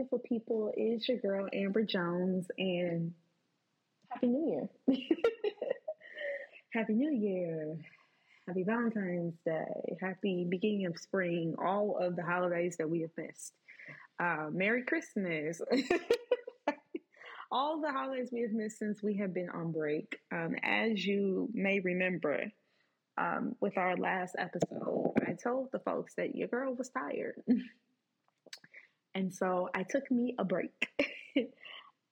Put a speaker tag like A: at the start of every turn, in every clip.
A: Beautiful people? It's your girl Amber Jones, and Happy New Year! Happy New Year! Happy Valentine's Day! Happy beginning of spring! All of the holidays that we have missed. Uh, Merry Christmas! all the holidays we have missed since we have been on break. Um, as you may remember, um, with our last episode, I told the folks that your girl was tired. And so I took me a break.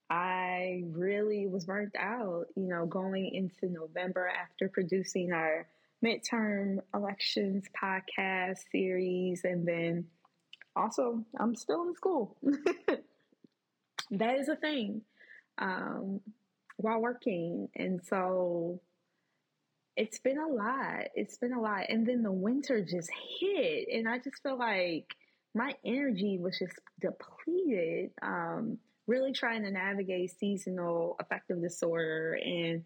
A: I really was burnt out, you know, going into November after producing our midterm elections podcast series. And then also, I'm still in school. that is a thing um, while working. And so it's been a lot. It's been a lot. And then the winter just hit. And I just feel like, my energy was just depleted. Um, really trying to navigate seasonal affective disorder and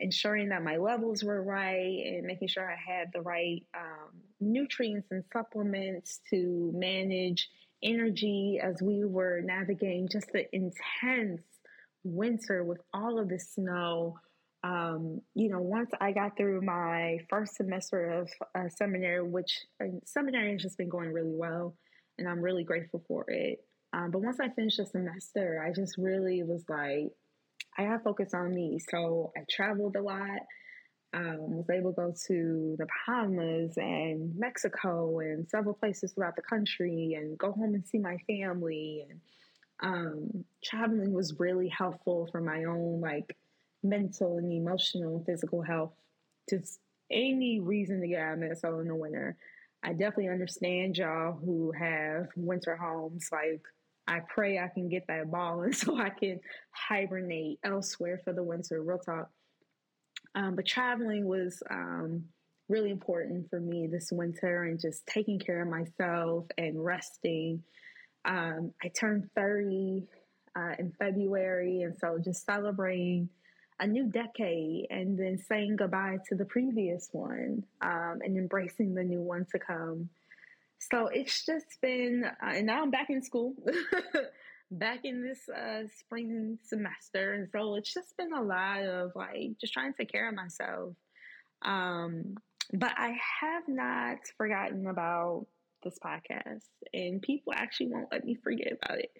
A: ensuring that my levels were right and making sure I had the right um, nutrients and supplements to manage energy as we were navigating just the intense winter with all of the snow. Um, you know, once I got through my first semester of uh, seminary, which uh, seminary has just been going really well and I'm really grateful for it. Um, but once I finished the semester, I just really was like, I have focus on me. So I traveled a lot. Um, was able to go to the Bahamas and Mexico and several places throughout the country and go home and see my family. And um, traveling was really helpful for my own like mental and emotional and physical health. Just any reason to get out of Minnesota in the winter. I definitely understand y'all who have winter homes. Like, I pray I can get that ball and so I can hibernate elsewhere for the winter. Real talk. Um, but traveling was um, really important for me this winter and just taking care of myself and resting. Um, I turned 30 uh, in February, and so just celebrating a new decade and then saying goodbye to the previous one um, and embracing the new one to come. So it's just been, uh, and now I'm back in school, back in this uh, spring semester. And so it's just been a lot of like just trying to take care of myself. Um, but I have not forgotten about this podcast, and people actually won't let me forget about it.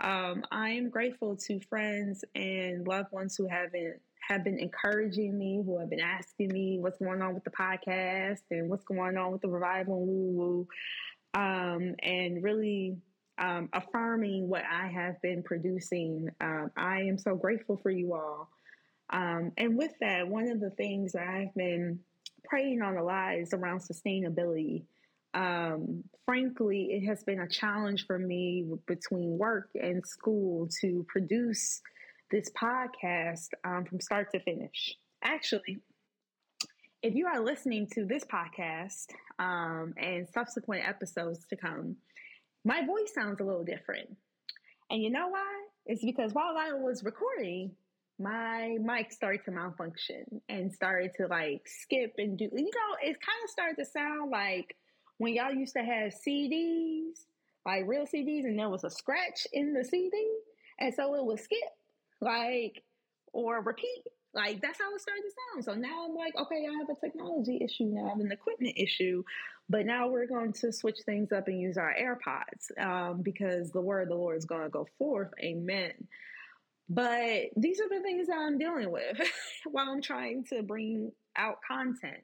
A: Um, I am grateful to friends and loved ones who haven't have been encouraging me, who have been asking me what's going on with the podcast and what's going on with the revival and woo woo, um, and really um, affirming what I have been producing. Um, I am so grateful for you all. Um, and with that, one of the things that I've been praying on a lot is around sustainability um, frankly, it has been a challenge for me between work and school to produce this podcast um, from start to finish. Actually, if you are listening to this podcast um, and subsequent episodes to come, my voice sounds a little different. And you know why? It's because while I was recording, my mic started to malfunction and started to like skip and do, you know, it kind of started to sound like when y'all used to have CDs, like real CDs, and there was a scratch in the CD, and so it would skip, like, or repeat. Like that's how it started to sound. So now I'm like, okay, I have a technology issue now, I have an equipment issue, but now we're going to switch things up and use our AirPods um, because the word of the Lord is going to go forth. Amen. But these are the things that I'm dealing with while I'm trying to bring out content.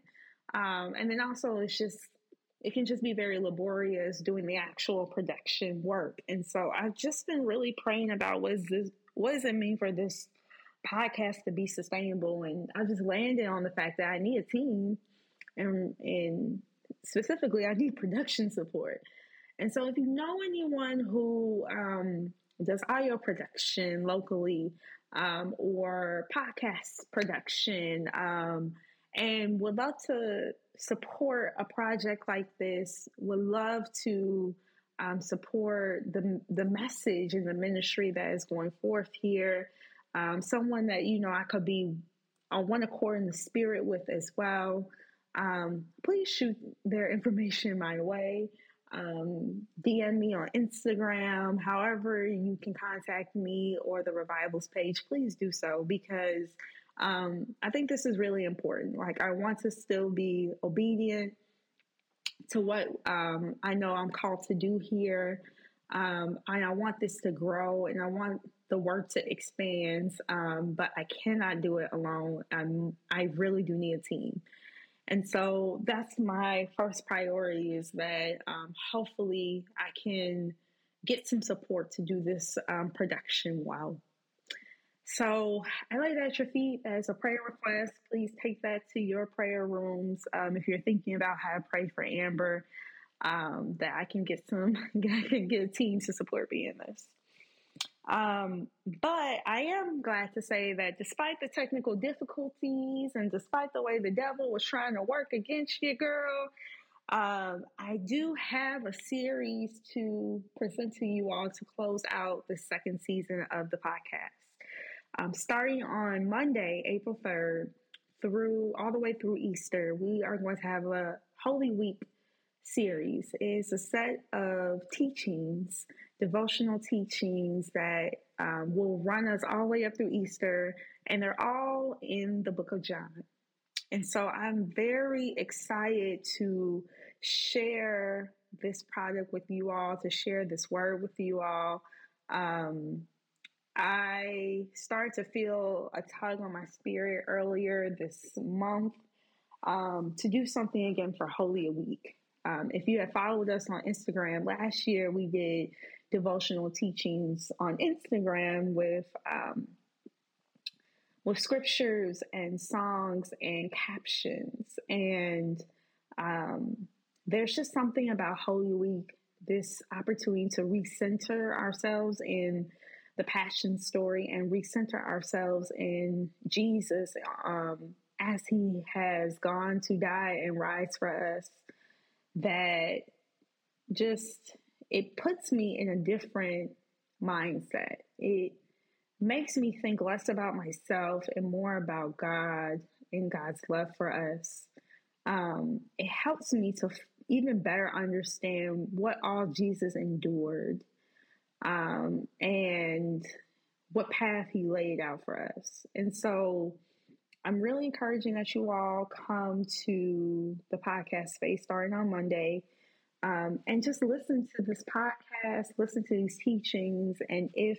A: Um, and then also, it's just it can just be very laborious doing the actual production work. And so I've just been really praying about what is this what does it mean for this podcast to be sustainable? And I just landed on the fact that I need a team and and specifically I need production support. And so if you know anyone who um, does audio production locally um, or podcast production um, and would love to support a project like this, would love to um, support the, the message and the ministry that is going forth here. Um, someone that, you know, I could be on one accord in the spirit with as well. Um, please shoot their information my way. Um, DM DM me on Instagram, however you can contact me or the revivals page, please do so because um, I think this is really important. Like, I want to still be obedient to what um, I know I'm called to do here. Um, and I want this to grow and I want the work to expand, um, but I cannot do it alone. I'm, I really do need a team. And so that's my first priority is that um, hopefully I can get some support to do this um, production well. So I that at your feet as a prayer request. Please take that to your prayer rooms. Um, if you're thinking about how to pray for Amber, um, that I can get some, I can get a team to support me in this. Um, but I am glad to say that despite the technical difficulties and despite the way the devil was trying to work against you, girl, um, I do have a series to present to you all to close out the second season of the podcast. Um, starting on Monday, April 3rd, through all the way through Easter, we are going to have a Holy Week series. It's a set of teachings, devotional teachings that um, will run us all the way up through Easter, and they're all in the book of John. And so I'm very excited to share this product with you all, to share this word with you all. Um, I started to feel a tug on my spirit earlier this month um, to do something again for Holy Week. Um, if you have followed us on Instagram, last year we did devotional teachings on Instagram with um, with scriptures and songs and captions. And um, there's just something about Holy Week, this opportunity to recenter ourselves in the passion story and recenter ourselves in Jesus um, as he has gone to die and rise for us that just it puts me in a different mindset. It makes me think less about myself and more about God and God's love for us. Um, it helps me to even better understand what all Jesus endured um, and what path he laid out for us. And so I'm really encouraging that you all come to the podcast space starting on Monday um, and just listen to this podcast, listen to these teachings, and if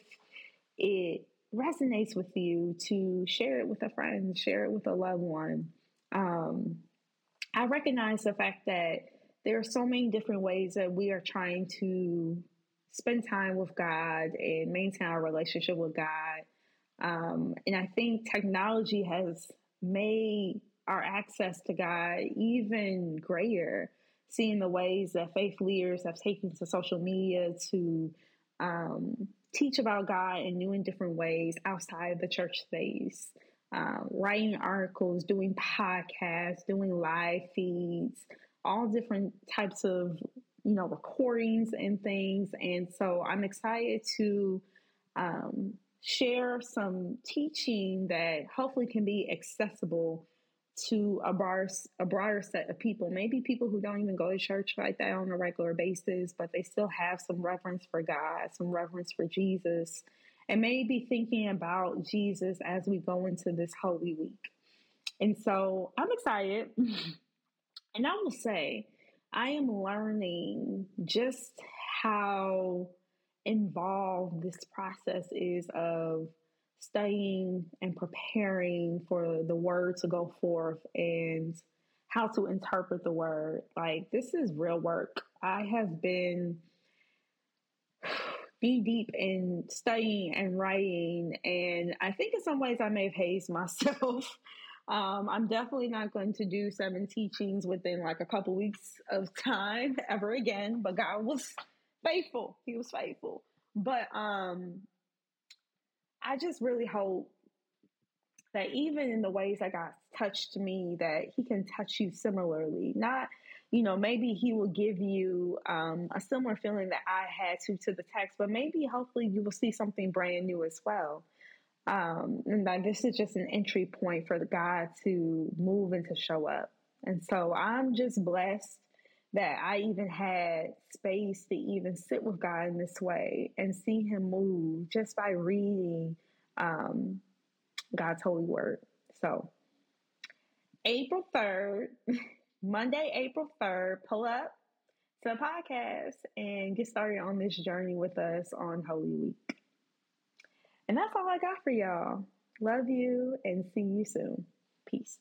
A: it resonates with you, to share it with a friend, share it with a loved one. Um, I recognize the fact that there are so many different ways that we are trying to spend time with God and maintain our relationship with God. Um, and I think technology has made our access to God even greater, seeing the ways that faith leaders have taken to social media to um, teach about God in new and different ways outside the church space. Uh, writing articles, doing podcasts, doing live feeds, all different types of you know, recordings and things. And so I'm excited to um, share some teaching that hopefully can be accessible to a broader, a broader set of people. Maybe people who don't even go to church like that on a regular basis, but they still have some reverence for God, some reverence for Jesus, and maybe thinking about Jesus as we go into this Holy Week. And so I'm excited. and I will say, I am learning just how involved this process is of studying and preparing for the word to go forth and how to interpret the word. Like, this is real work. I have been be deep in studying and writing, and I think in some ways I may have hazed myself um, I'm definitely not going to do seven teachings within like a couple weeks of time ever again, but God was faithful. He was faithful. But um, I just really hope that even in the ways that God touched me, that He can touch you similarly. Not, you know, maybe He will give you um, a similar feeling that I had to to the text, but maybe hopefully you will see something brand new as well. Um, and that this is just an entry point for God to move and to show up. And so I'm just blessed that I even had space to even sit with God in this way and see Him move just by reading um, God's holy word. So, April 3rd, Monday, April 3rd, pull up to the podcast and get started on this journey with us on Holy Week. And that's all I got for y'all. Love you and see you soon. Peace.